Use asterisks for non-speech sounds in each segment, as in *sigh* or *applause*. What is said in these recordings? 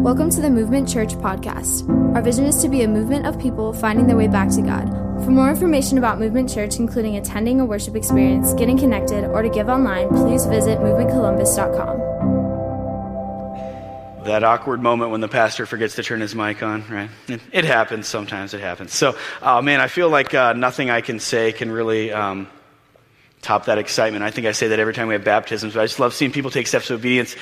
Welcome to the Movement Church podcast. Our vision is to be a movement of people finding their way back to God. For more information about Movement Church, including attending a worship experience, getting connected, or to give online, please visit movementcolumbus.com. That awkward moment when the pastor forgets to turn his mic on, right? It, happens. Sometimes it happens. So, oh man, I feel like uh, nothing I can say can really um, top that excitement. I think I say that every time we have baptisms, but I just love seeing people take steps of obedience.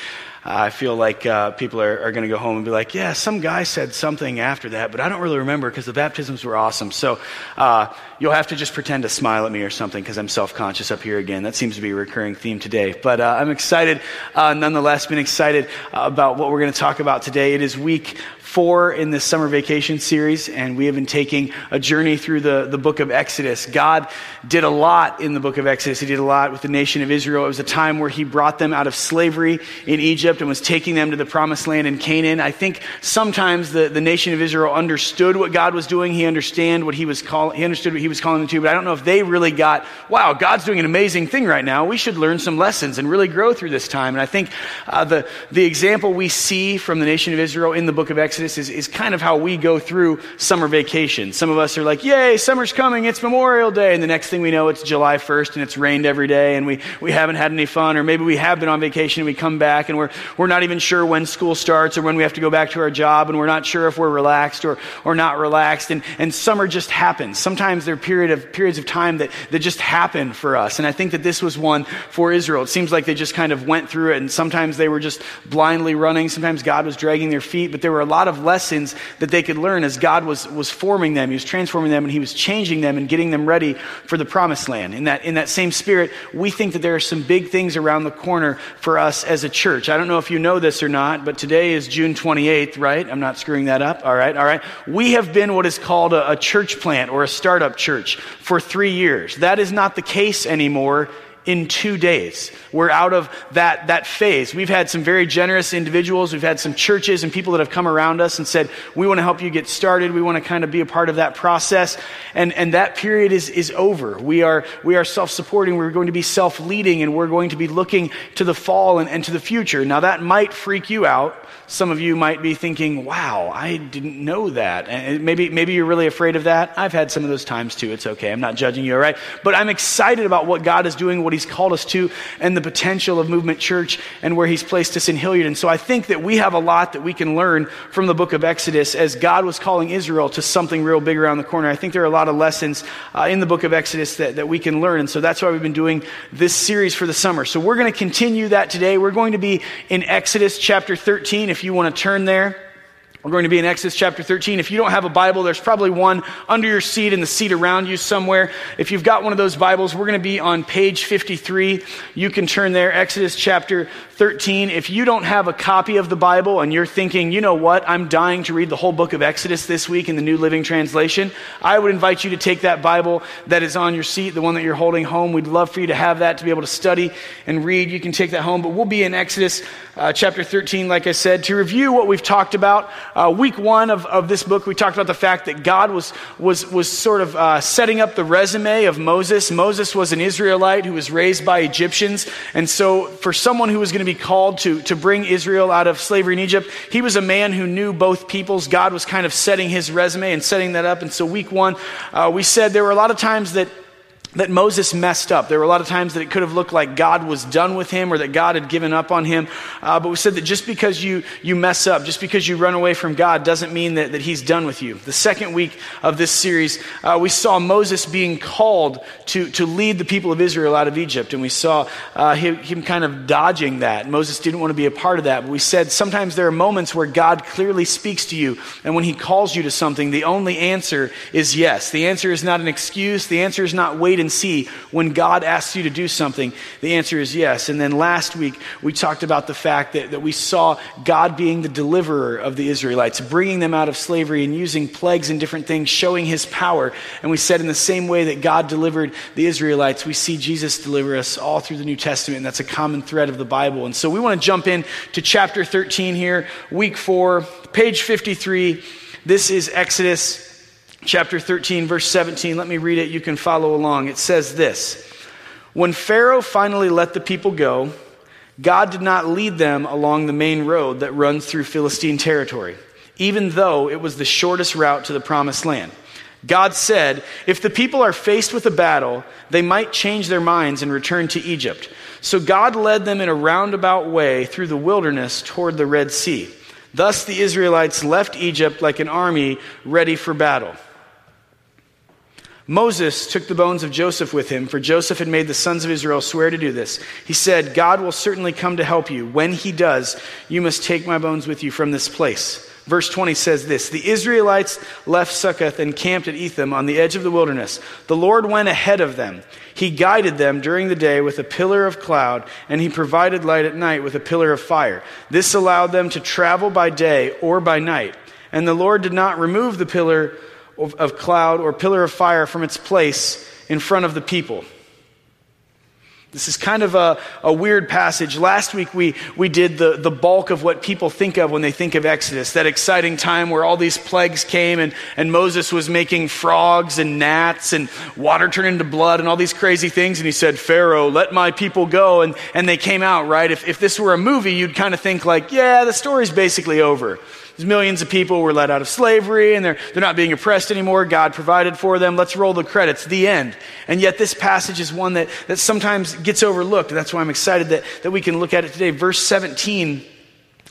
I feel like uh, people are, are going to go home and be like, yeah, some guy said something after that, but I don't really remember because the baptisms were awesome. So uh, you'll have to just pretend to smile at me or something because I'm self conscious up here again. That seems to be a recurring theme today. But uh, I'm excited, uh, nonetheless, been excited uh, about what we're going to talk about today. It is week four in this summer vacation series, and we have been taking a journey through the, the book of Exodus. God did a lot in the book of Exodus. He did a lot with the nation of Israel. It was a time where He brought them out of slavery in Egypt and was taking them to the promised land in Canaan. I think sometimes the, the nation of Israel understood what God was doing. He understand what He was call, He understood what He was calling them to, but I don't know if they really got, wow, God's doing an amazing thing right now. We should learn some lessons and really grow through this time. And I think uh, the, the example we see from the nation of Israel in the book of Exodus Exodus is, is kind of how we go through summer vacation. Some of us are like, yay, summer's coming, it's Memorial Day. And the next thing we know, it's July 1st and it's rained every day and we, we haven't had any fun. Or maybe we have been on vacation and we come back and we're, we're not even sure when school starts or when we have to go back to our job and we're not sure if we're relaxed or, or not relaxed. And, and summer just happens. Sometimes there are period of, periods of time that, that just happen for us. And I think that this was one for Israel. It seems like they just kind of went through it and sometimes they were just blindly running. Sometimes God was dragging their feet, but there were a lot of lessons that they could learn as God was, was forming them. He was transforming them and He was changing them and getting them ready for the promised land. In that, in that same spirit, we think that there are some big things around the corner for us as a church. I don't know if you know this or not, but today is June 28th, right? I'm not screwing that up. All right, all right. We have been what is called a, a church plant or a startup church for three years. That is not the case anymore in two days. We're out of that, that phase. We've had some very generous individuals. We've had some churches and people that have come around us and said, we want to help you get started. We want to kind of be a part of that process. And, and that period is, is over. We are, we are self-supporting. We're going to be self-leading and we're going to be looking to the fall and, and to the future. Now that might freak you out some of you might be thinking, wow, I didn't know that. And maybe, maybe you're really afraid of that. I've had some of those times too. It's okay. I'm not judging you, all right? But I'm excited about what God is doing, what He's called us to, and the potential of Movement Church and where He's placed us in Hilliard. And so I think that we have a lot that we can learn from the book of Exodus as God was calling Israel to something real big around the corner. I think there are a lot of lessons uh, in the book of Exodus that, that we can learn. And so that's why we've been doing this series for the summer. So we're going to continue that today. We're going to be in Exodus chapter 13. If if you want to turn there. We're going to be in Exodus chapter 13. If you don't have a Bible, there's probably one under your seat in the seat around you somewhere. If you've got one of those Bibles, we're going to be on page 53. You can turn there, Exodus chapter 13. If you don't have a copy of the Bible and you're thinking, you know what, I'm dying to read the whole book of Exodus this week in the New Living Translation, I would invite you to take that Bible that is on your seat, the one that you're holding home. We'd love for you to have that to be able to study and read. You can take that home. But we'll be in Exodus uh, chapter 13, like I said, to review what we've talked about. Uh, week one of, of this book, we talked about the fact that God was, was, was sort of uh, setting up the resume of Moses. Moses was an Israelite who was raised by Egyptians. And so, for someone who was going to be called to, to bring Israel out of slavery in Egypt, he was a man who knew both peoples. God was kind of setting his resume and setting that up. And so, week one, uh, we said there were a lot of times that that Moses messed up. There were a lot of times that it could have looked like God was done with him or that God had given up on him. Uh, but we said that just because you, you mess up, just because you run away from God, doesn't mean that, that he's done with you. The second week of this series, uh, we saw Moses being called to, to lead the people of Israel out of Egypt. And we saw uh, him, him kind of dodging that. Moses didn't want to be a part of that. But we said sometimes there are moments where God clearly speaks to you. And when he calls you to something, the only answer is yes. The answer is not an excuse. The answer is not wait and see when God asks you to do something? The answer is yes. And then last week, we talked about the fact that, that we saw God being the deliverer of the Israelites, bringing them out of slavery and using plagues and different things, showing his power. And we said in the same way that God delivered the Israelites, we see Jesus deliver us all through the New Testament. And that's a common thread of the Bible. And so we want to jump in to chapter 13 here, week 4, page 53. This is Exodus chapter 13, verse 17. Let me read it. You can follow along. It says this When Pharaoh finally let the people go, God did not lead them along the main road that runs through Philistine territory, even though it was the shortest route to the promised land. God said, if the people are faced with a battle, they might change their minds and return to Egypt. So God led them in a roundabout way through the wilderness toward the Red Sea. Thus the Israelites left Egypt like an army ready for battle. Moses took the bones of Joseph with him, for Joseph had made the sons of Israel swear to do this. He said, God will certainly come to help you. When he does, you must take my bones with you from this place. Verse 20 says this The Israelites left Succoth and camped at Etham on the edge of the wilderness. The Lord went ahead of them. He guided them during the day with a pillar of cloud, and he provided light at night with a pillar of fire. This allowed them to travel by day or by night. And the Lord did not remove the pillar of, of cloud or pillar of fire from its place in front of the people. This is kind of a, a weird passage. Last week we, we did the, the bulk of what people think of when they think of Exodus, that exciting time where all these plagues came and, and Moses was making frogs and gnats and water turned into blood and all these crazy things. And he said, Pharaoh, let my people go. And, and they came out, right? If, if this were a movie, you'd kind of think like, yeah, the story's basically over. Millions of people were let out of slavery and they're, they're not being oppressed anymore. God provided for them. Let's roll the credits. The end. And yet, this passage is one that, that sometimes gets overlooked. That's why I'm excited that, that we can look at it today. Verse 17.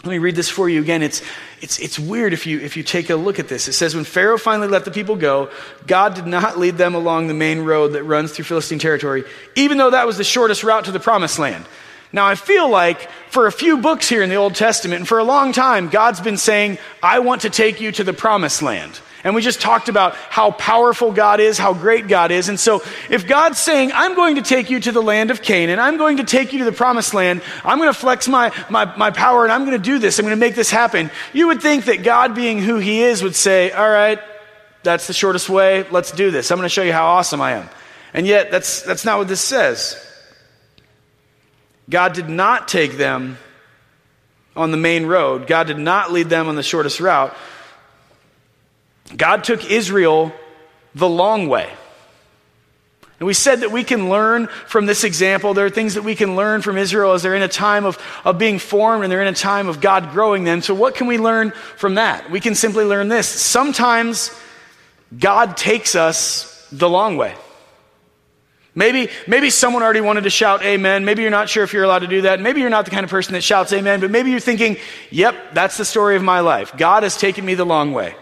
Let me read this for you again. It's, it's, it's weird if you, if you take a look at this. It says, When Pharaoh finally let the people go, God did not lead them along the main road that runs through Philistine territory, even though that was the shortest route to the promised land. Now, I feel like for a few books here in the Old Testament, and for a long time, God's been saying, I want to take you to the promised land. And we just talked about how powerful God is, how great God is. And so, if God's saying, I'm going to take you to the land of Canaan, I'm going to take you to the promised land, I'm going to flex my, my, my power and I'm going to do this, I'm going to make this happen, you would think that God, being who He is, would say, All right, that's the shortest way, let's do this. I'm going to show you how awesome I am. And yet, that's, that's not what this says. God did not take them on the main road, God did not lead them on the shortest route. God took Israel the long way. And we said that we can learn from this example. There are things that we can learn from Israel as they're in a time of, of being formed and they're in a time of God growing them. So, what can we learn from that? We can simply learn this. Sometimes God takes us the long way. Maybe, maybe someone already wanted to shout amen. Maybe you're not sure if you're allowed to do that. Maybe you're not the kind of person that shouts amen, but maybe you're thinking, yep, that's the story of my life. God has taken me the long way.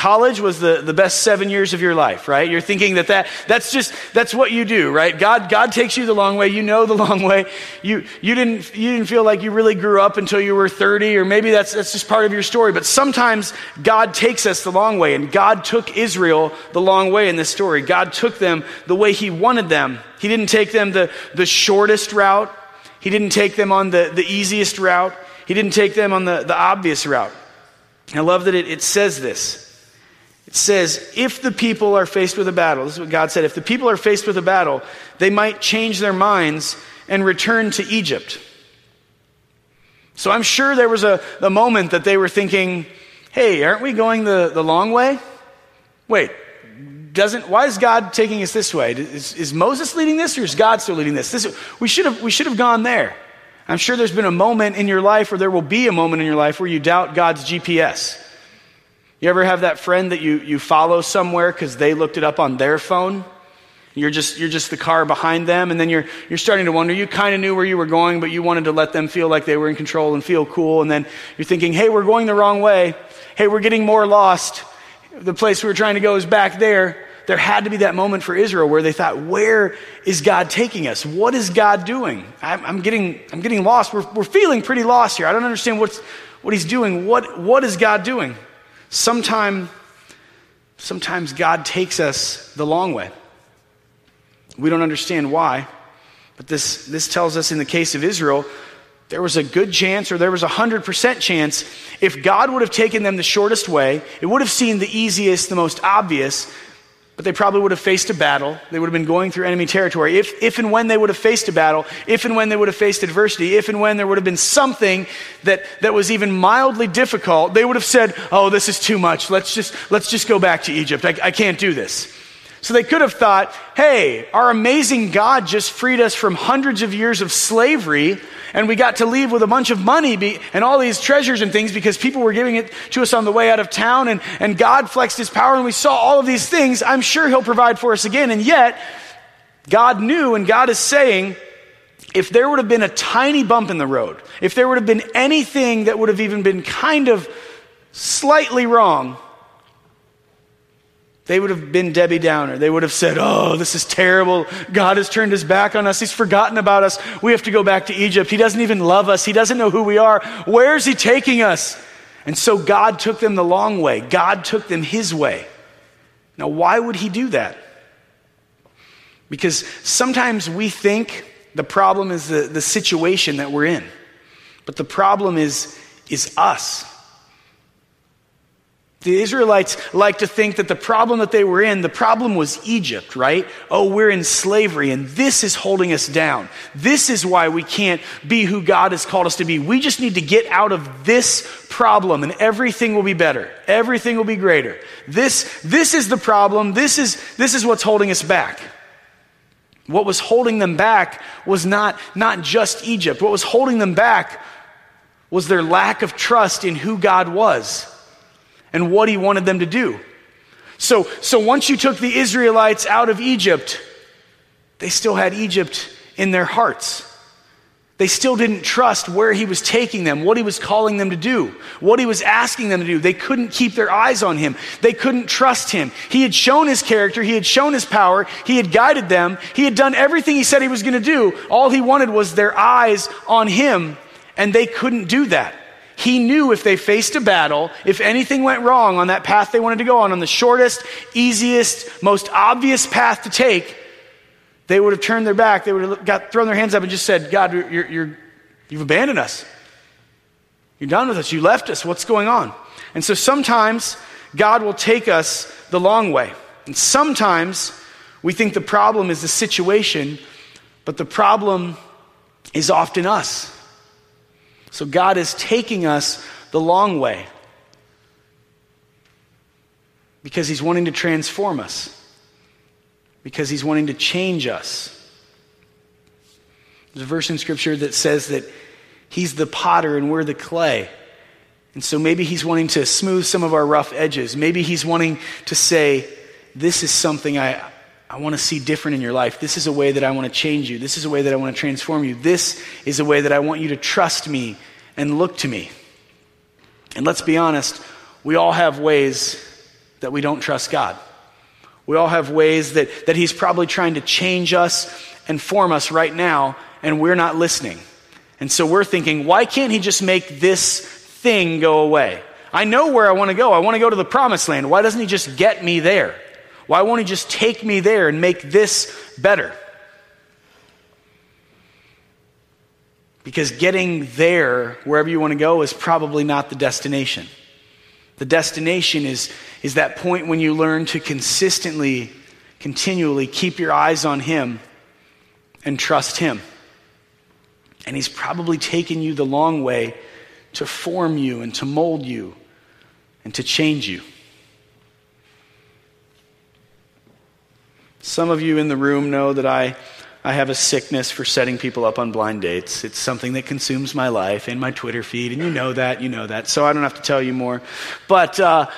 College was the, the best seven years of your life, right? You're thinking that, that that's just, that's what you do, right? God, God takes you the long way. You know the *laughs* long way. You, you, didn't, you didn't feel like you really grew up until you were 30, or maybe that's, that's just part of your story. But sometimes God takes us the long way, and God took Israel the long way in this story. God took them the way He wanted them. He didn't take them the, the shortest route. He didn't take them on the, the easiest route. He didn't take them on the, the obvious route. I love that it, it says this. It says, if the people are faced with a battle, this is what God said, if the people are faced with a battle, they might change their minds and return to Egypt. So I'm sure there was a, a moment that they were thinking, hey, aren't we going the, the long way? Wait, doesn't, why is God taking us this way? Is, is Moses leading this or is God still leading this? this we, should have, we should have gone there. I'm sure there's been a moment in your life, or there will be a moment in your life, where you doubt God's GPS. You ever have that friend that you, you follow somewhere because they looked it up on their phone? You're just, you're just the car behind them, and then you're, you're starting to wonder. You kind of knew where you were going, but you wanted to let them feel like they were in control and feel cool. And then you're thinking, hey, we're going the wrong way. Hey, we're getting more lost. The place we were trying to go is back there there had to be that moment for Israel where they thought, where is God taking us? What is God doing? I'm, I'm getting, I'm getting lost. We're, we're feeling pretty lost here. I don't understand what's, what he's doing. What, what is God doing? Sometime, sometimes God takes us the long way. We don't understand why, but this, this tells us in the case of Israel, there was a good chance or there was a 100% chance if God would have taken them the shortest way, it would have seemed the easiest, the most obvious, but they probably would have faced a battle. They would have been going through enemy territory. If, if and when they would have faced a battle, if and when they would have faced adversity, if and when there would have been something that, that was even mildly difficult, they would have said, Oh, this is too much. Let's just, let's just go back to Egypt. I, I can't do this. So they could have thought, hey, our amazing God just freed us from hundreds of years of slavery, and we got to leave with a bunch of money be, and all these treasures and things because people were giving it to us on the way out of town, and, and God flexed his power, and we saw all of these things. I'm sure he'll provide for us again. And yet, God knew, and God is saying, if there would have been a tiny bump in the road, if there would have been anything that would have even been kind of slightly wrong, they would have been Debbie Downer. They would have said, Oh, this is terrible. God has turned his back on us. He's forgotten about us. We have to go back to Egypt. He doesn't even love us. He doesn't know who we are. Where is he taking us? And so God took them the long way. God took them his way. Now, why would he do that? Because sometimes we think the problem is the, the situation that we're in, but the problem is, is us. The Israelites like to think that the problem that they were in, the problem was Egypt, right? Oh, we're in slavery and this is holding us down. This is why we can't be who God has called us to be. We just need to get out of this problem and everything will be better. Everything will be greater. This, this is the problem. This is, this is what's holding us back. What was holding them back was not, not just Egypt. What was holding them back was their lack of trust in who God was and what he wanted them to do. So, so once you took the Israelites out of Egypt, they still had Egypt in their hearts. They still didn't trust where he was taking them, what he was calling them to do, what he was asking them to do. They couldn't keep their eyes on him. They couldn't trust him. He had shown his character, he had shown his power, he had guided them, he had done everything he said he was going to do. All he wanted was their eyes on him, and they couldn't do that. He knew if they faced a battle, if anything went wrong on that path they wanted to go on, on the shortest, easiest, most obvious path to take, they would have turned their back. They would have got, thrown their hands up and just said, God, you're, you're, you've abandoned us. You're done with us. You left us. What's going on? And so sometimes God will take us the long way. And sometimes we think the problem is the situation, but the problem is often us. So God is taking us the long way because He's wanting to transform us, because He's wanting to change us. There's a verse in Scripture that says that He's the potter and we're the clay. And so maybe He's wanting to smooth some of our rough edges. Maybe He's wanting to say, This is something I, I want to see different in your life. This is a way that I want to change you. This is a way that I want to transform you. This is a way that I want you to trust me and look to me. And let's be honest, we all have ways that we don't trust God. We all have ways that, that He's probably trying to change us and form us right now, and we're not listening. And so we're thinking, why can't He just make this thing go away? I know where I want to go. I want to go to the promised land. Why doesn't He just get me there? Why won't He just take me there and make this better? Because getting there, wherever you want to go, is probably not the destination. The destination is, is that point when you learn to consistently, continually keep your eyes on Him and trust Him. And He's probably taken you the long way to form you and to mold you and to change you. Some of you in the room know that I, I have a sickness for setting people up on blind dates. It's something that consumes my life and my Twitter feed, and you know that, you know that, so I don't have to tell you more. But uh,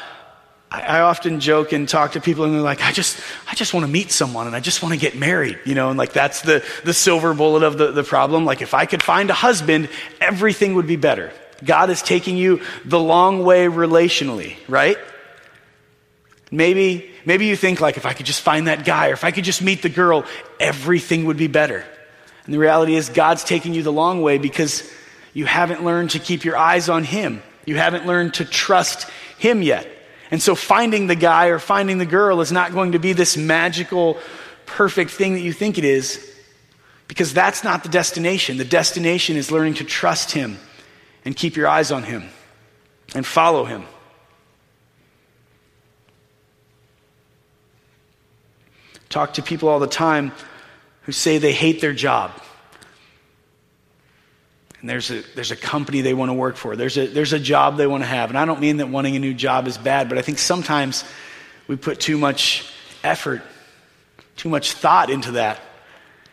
I, I often joke and talk to people, and they're like, I just, I just want to meet someone, and I just want to get married, you know, and like that's the, the silver bullet of the, the problem. Like, if I could find a husband, everything would be better. God is taking you the long way relationally, right? Maybe, maybe you think like if I could just find that guy or if I could just meet the girl, everything would be better. And the reality is God's taking you the long way because you haven't learned to keep your eyes on him. You haven't learned to trust him yet. And so finding the guy or finding the girl is not going to be this magical, perfect thing that you think it is because that's not the destination. The destination is learning to trust him and keep your eyes on him and follow him. Talk to people all the time who say they hate their job. And there's a, there's a company they want to work for. There's a, there's a job they want to have. And I don't mean that wanting a new job is bad, but I think sometimes we put too much effort too much thought into that.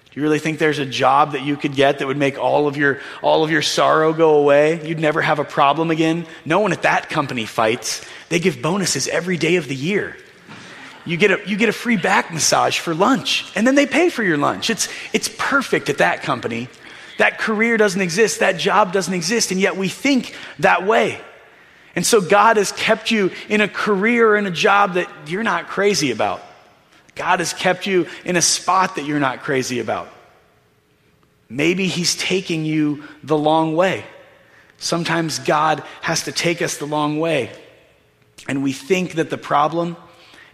Do you really think there's a job that you could get that would make all of your all of your sorrow go away? You'd never have a problem again? No one at that company fights. They give bonuses every day of the year. You get a you get a free back massage for lunch, and then they pay for your lunch. It's it's perfect at that company. That career doesn't exist, that job doesn't exist, and yet we think that way. And so God has kept you in a career in a job that you're not crazy about. God has kept you in a spot that you're not crazy about. Maybe He's taking you the long way. Sometimes God has to take us the long way. And we think that the problem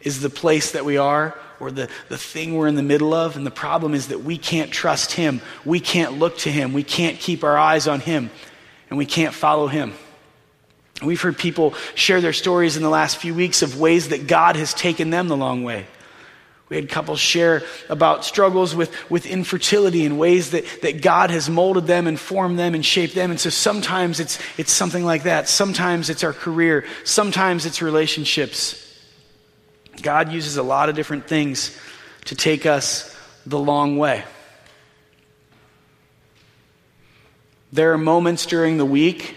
is the place that we are or the, the thing we're in the middle of. And the problem is that we can't trust Him. We can't look to Him. We can't keep our eyes on Him. And we can't follow Him. We've heard people share their stories in the last few weeks of ways that God has taken them the long way. We had couples share about struggles with, with infertility and ways that, that God has molded them and formed them and shaped them. And so sometimes it's, it's something like that. Sometimes it's our career. Sometimes it's relationships. God uses a lot of different things to take us the long way. There are moments during the week,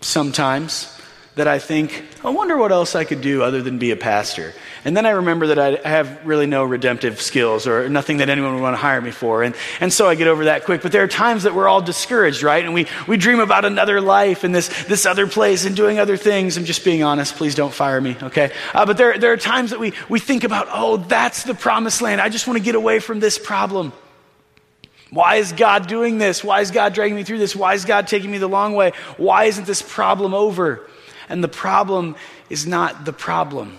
sometimes, that I think, I wonder what else I could do other than be a pastor. And then I remember that I have really no redemptive skills or nothing that anyone would want to hire me for. And, and so I get over that quick. But there are times that we're all discouraged, right? And we, we dream about another life and this, this other place and doing other things. I'm just being honest. Please don't fire me, okay? Uh, but there, there are times that we, we think about, oh, that's the promised land. I just want to get away from this problem. Why is God doing this? Why is God dragging me through this? Why is God taking me the long way? Why isn't this problem over? And the problem is not the problem.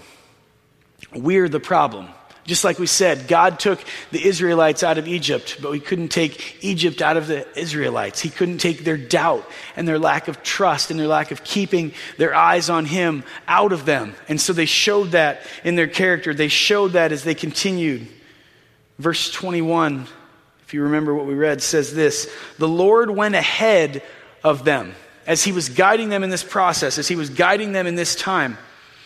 We're the problem. Just like we said, God took the Israelites out of Egypt, but we couldn't take Egypt out of the Israelites. He couldn't take their doubt and their lack of trust and their lack of keeping their eyes on Him out of them. And so they showed that in their character. They showed that as they continued. Verse 21, if you remember what we read, says this The Lord went ahead of them as He was guiding them in this process, as He was guiding them in this time.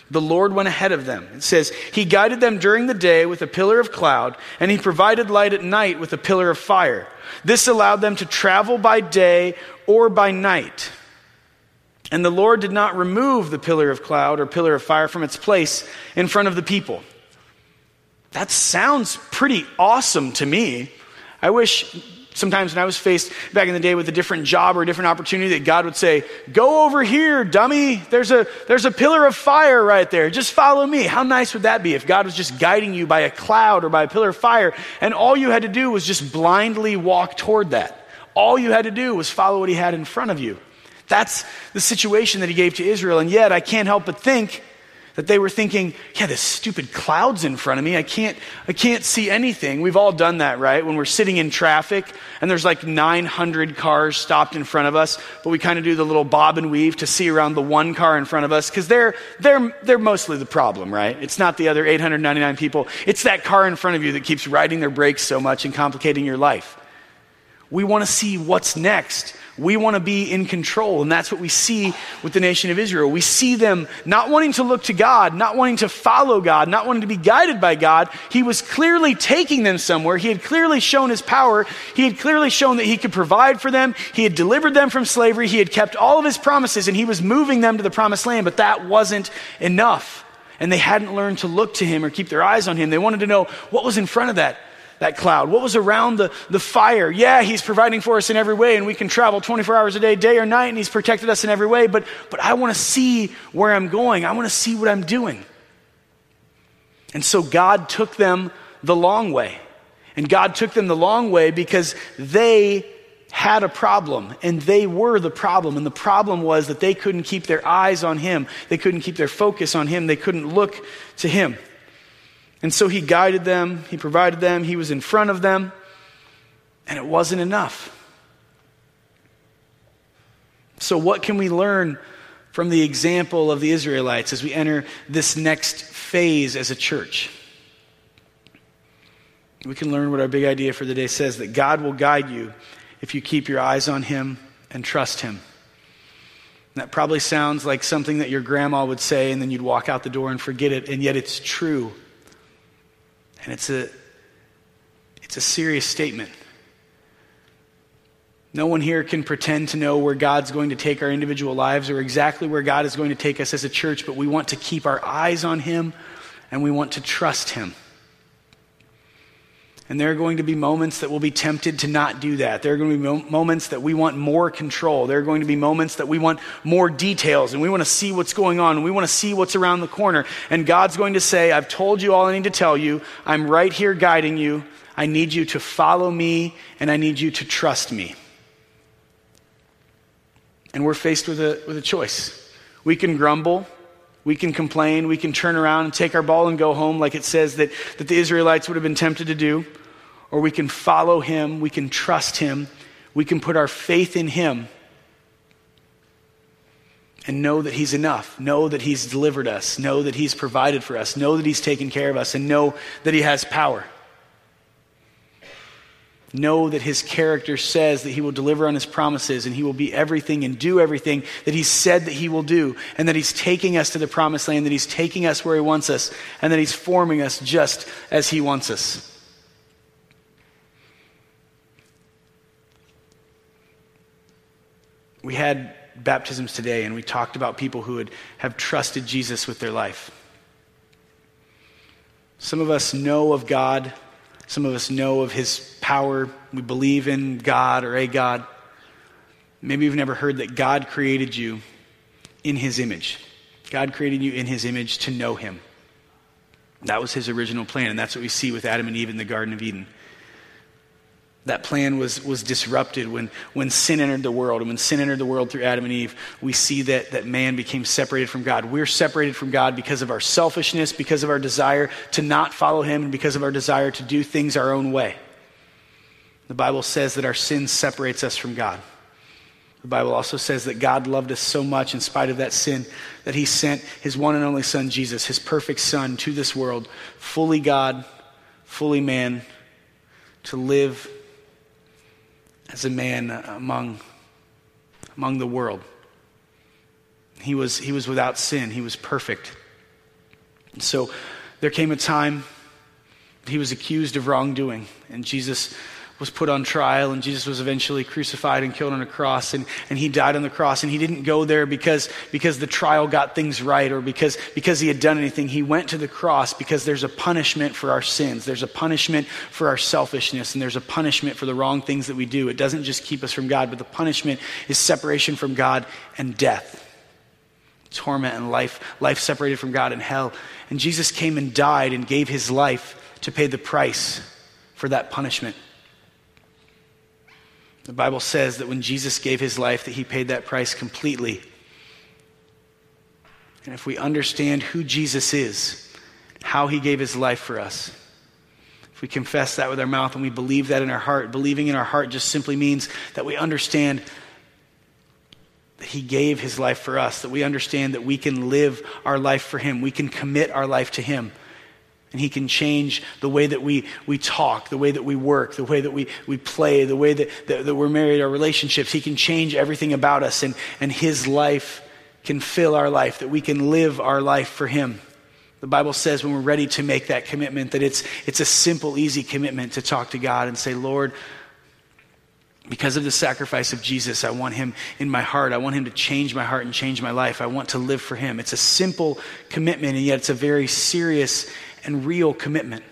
The Lord went ahead of them. It says, He guided them during the day with a pillar of cloud, and He provided light at night with a pillar of fire. This allowed them to travel by day or by night. And the Lord did not remove the pillar of cloud or pillar of fire from its place in front of the people. That sounds pretty awesome to me. I wish Sometimes when I was faced back in the day with a different job or a different opportunity, that God would say, Go over here, dummy. There's a, there's a pillar of fire right there. Just follow me. How nice would that be if God was just guiding you by a cloud or by a pillar of fire and all you had to do was just blindly walk toward that? All you had to do was follow what He had in front of you. That's the situation that He gave to Israel. And yet, I can't help but think that they were thinking, yeah, this stupid cloud's in front of me. I can't, I can't see anything. We've all done that, right? When we're sitting in traffic and there's like 900 cars stopped in front of us, but we kind of do the little bob and weave to see around the one car in front of us because they're, they're, they're mostly the problem, right? It's not the other 899 people. It's that car in front of you that keeps riding their brakes so much and complicating your life. We want to see what's next. We want to be in control. And that's what we see with the nation of Israel. We see them not wanting to look to God, not wanting to follow God, not wanting to be guided by God. He was clearly taking them somewhere. He had clearly shown his power. He had clearly shown that he could provide for them. He had delivered them from slavery. He had kept all of his promises and he was moving them to the promised land. But that wasn't enough. And they hadn't learned to look to him or keep their eyes on him. They wanted to know what was in front of that that cloud? What was around the, the fire? Yeah, He's providing for us in every way, and we can travel 24 hours a day, day or night, and He's protected us in every way. But, but I want to see where I'm going, I want to see what I'm doing. And so God took them the long way. And God took them the long way because they had a problem and they were the problem. And the problem was that they couldn't keep their eyes on Him, they couldn't keep their focus on Him, they couldn't look to Him. And so he guided them, he provided them, he was in front of them, and it wasn't enough. So, what can we learn from the example of the Israelites as we enter this next phase as a church? We can learn what our big idea for the day says that God will guide you if you keep your eyes on Him and trust Him. That probably sounds like something that your grandma would say, and then you'd walk out the door and forget it, and yet it's true. And it's a, It's a serious statement. No one here can pretend to know where God's going to take our individual lives or exactly where God is going to take us as a church, but we want to keep our eyes on Him and we want to trust Him. And there are going to be moments that we'll be tempted to not do that. There are going to be mo- moments that we want more control. There are going to be moments that we want more details and we want to see what's going on and we want to see what's around the corner. And God's going to say, I've told you all I need to tell you. I'm right here guiding you. I need you to follow me and I need you to trust me. And we're faced with a, with a choice. We can grumble, we can complain, we can turn around and take our ball and go home, like it says that, that the Israelites would have been tempted to do. Or we can follow him, we can trust him, we can put our faith in him and know that He's enough. Know that He's delivered us. Know that He's provided for us. Know that He's taken care of us. And know that He has power. Know that his character says that he will deliver on his promises and he will be everything and do everything that he said that he will do, and that he's taking us to the promised land, that he's taking us where he wants us, and that he's forming us just as he wants us. We had baptisms today, and we talked about people who would have trusted Jesus with their life. Some of us know of God some of us know of his power. We believe in God or a God. Maybe you've never heard that God created you in his image. God created you in his image to know him. That was his original plan, and that's what we see with Adam and Eve in the Garden of Eden that plan was, was disrupted when, when sin entered the world. And when sin entered the world through Adam and Eve, we see that, that man became separated from God. We're separated from God because of our selfishness, because of our desire to not follow Him, and because of our desire to do things our own way. The Bible says that our sin separates us from God. The Bible also says that God loved us so much in spite of that sin that He sent His one and only Son, Jesus, His perfect Son, to this world, fully God, fully man, to live as a man uh, among, among the world. He was, he was without sin, he was perfect. And so there came a time he was accused of wrongdoing, and Jesus was put on trial, and Jesus was eventually crucified and killed on a cross, and, and he died on the cross. And he didn't go there because, because the trial got things right or because, because he had done anything. He went to the cross because there's a punishment for our sins, there's a punishment for our selfishness, and there's a punishment for the wrong things that we do. It doesn't just keep us from God, but the punishment is separation from God and death. Torment and life, life separated from God and hell. And Jesus came and died and gave his life to pay the price for that punishment. The Bible says that when Jesus gave his life that he paid that price completely. And if we understand who Jesus is, how he gave his life for us, if we confess that with our mouth and we believe that in our heart, believing in our heart just simply means that we understand that he gave his life for us, that we understand that we can live our life for him, we can commit our life to him. And He can change the way that we, we talk, the way that we work, the way that we, we play, the way that, that, that we're married, our relationships. He can change everything about us, and, and His life can fill our life, that we can live our life for Him. The Bible says when we're ready to make that commitment that it's, it's a simple, easy commitment to talk to God and say, Lord, because of the sacrifice of Jesus, I want him in my heart. I want him to change my heart and change my life. I want to live for him. It's a simple commitment, and yet it's a very serious and real commitment.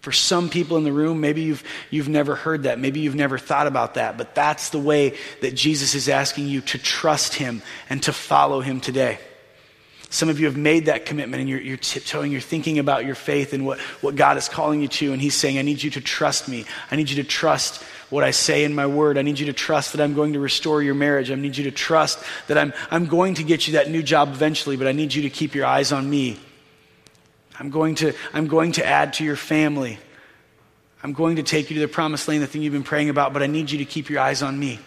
For some people in the room, maybe you've, you've never heard that. Maybe you've never thought about that. But that's the way that Jesus is asking you to trust him and to follow him today. Some of you have made that commitment and you're, you're tiptoeing, you're thinking about your faith and what, what God is calling you to. And He's saying, I need you to trust me. I need you to trust what I say in my word. I need you to trust that I'm going to restore your marriage. I need you to trust that I'm, I'm going to get you that new job eventually, but I need you to keep your eyes on me I'm going to, I'm going to add to your family. I'm going to take you to the promised land, the thing you've been praying about, but I need you to keep your eyes on me.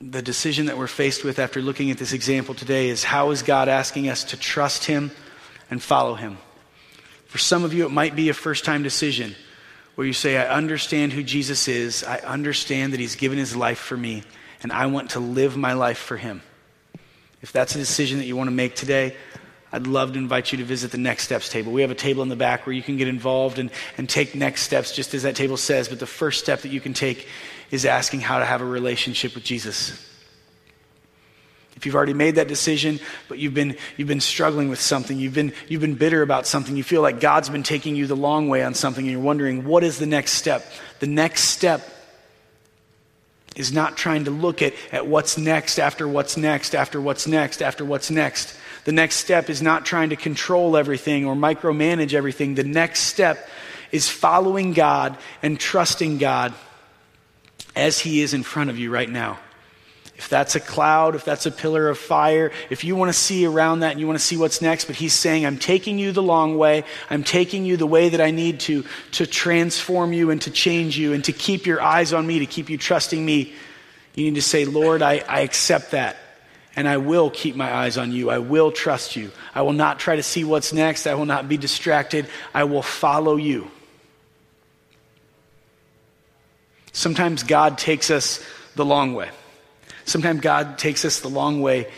The decision that we're faced with after looking at this example today is how is God asking us to trust Him and follow Him? For some of you, it might be a first time decision where you say, I understand who Jesus is, I understand that He's given His life for me, and I want to live my life for Him. If that's a decision that you want to make today, I'd love to invite you to visit the Next Steps table. We have a table in the back where you can get involved and, and take next steps, just as that table says. But the first step that you can take is asking how to have a relationship with Jesus. If you've already made that decision, but you've been, you've been struggling with something, you've been, you've been bitter about something, you feel like God's been taking you the long way on something, and you're wondering, what is the next step? The next step is not trying to look at, at what's next after what's next after what's next after what's next. The next step is not trying to control everything or micromanage everything. The next step is following God and trusting God as He is in front of you right now. If that's a cloud, if that's a pillar of fire, if you want to see around that and you want to see what's next, but he's saying, I'm taking you the long way. I'm taking you the way that I need to, to transform you and to change you and to keep your eyes on me, to keep you trusting me. You need to say, Lord, I, I accept that. And I will keep my eyes on you. I will trust you. I will not try to see what's next. I will not be distracted. I will follow you. Sometimes God takes us the long way. Sometimes God takes us the long way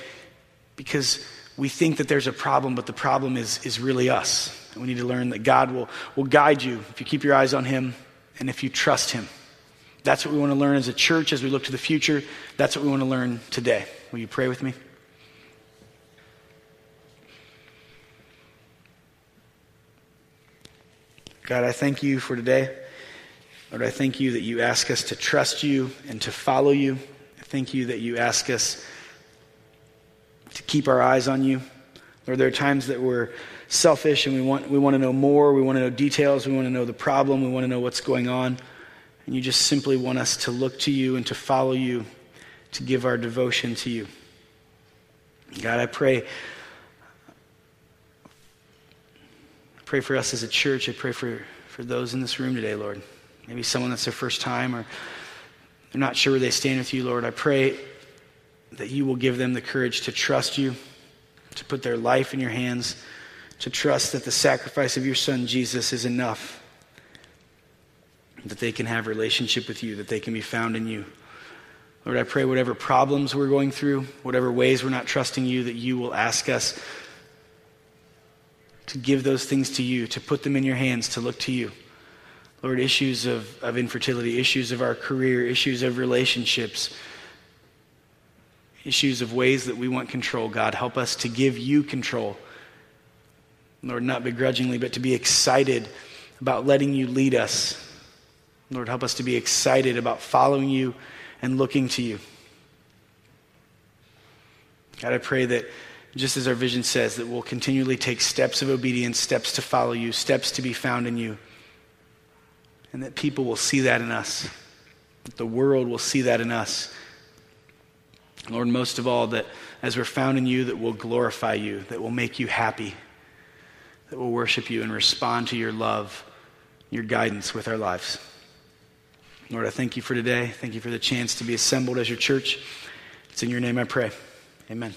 because we think that there's a problem, but the problem is, is really us. And we need to learn that God will, will guide you if you keep your eyes on Him and if you trust Him. That's what we want to learn as a church as we look to the future. That's what we want to learn today. Will you pray with me? God, I thank you for today. Lord, I thank you that you ask us to trust you and to follow you. Thank you that you ask us to keep our eyes on you. Lord, there are times that we're selfish and we want, we want to know more. We want to know details. We want to know the problem. We want to know what's going on. And you just simply want us to look to you and to follow you, to give our devotion to you. God, I pray. Pray for us as a church. I pray for, for those in this room today, Lord. Maybe someone that's their first time or they're not sure where they stand with you, Lord, I pray that you will give them the courage to trust you, to put their life in your hands, to trust that the sacrifice of your son Jesus is enough, that they can have relationship with you, that they can be found in you. Lord, I pray whatever problems we're going through, whatever ways we're not trusting you, that you will ask us to give those things to you, to put them in your hands, to look to you. Lord, issues of, of infertility, issues of our career, issues of relationships, issues of ways that we want control. God, help us to give you control. Lord, not begrudgingly, but to be excited about letting you lead us. Lord, help us to be excited about following you and looking to you. God, I pray that just as our vision says, that we'll continually take steps of obedience, steps to follow you, steps to be found in you and that people will see that in us. That the world will see that in us. Lord, most of all, that as we're found in you, that will glorify you, that will make you happy, that will worship you and respond to your love, your guidance with our lives. Lord, I thank you for today. Thank you for the chance to be assembled as your church. It's in your name I pray. Amen.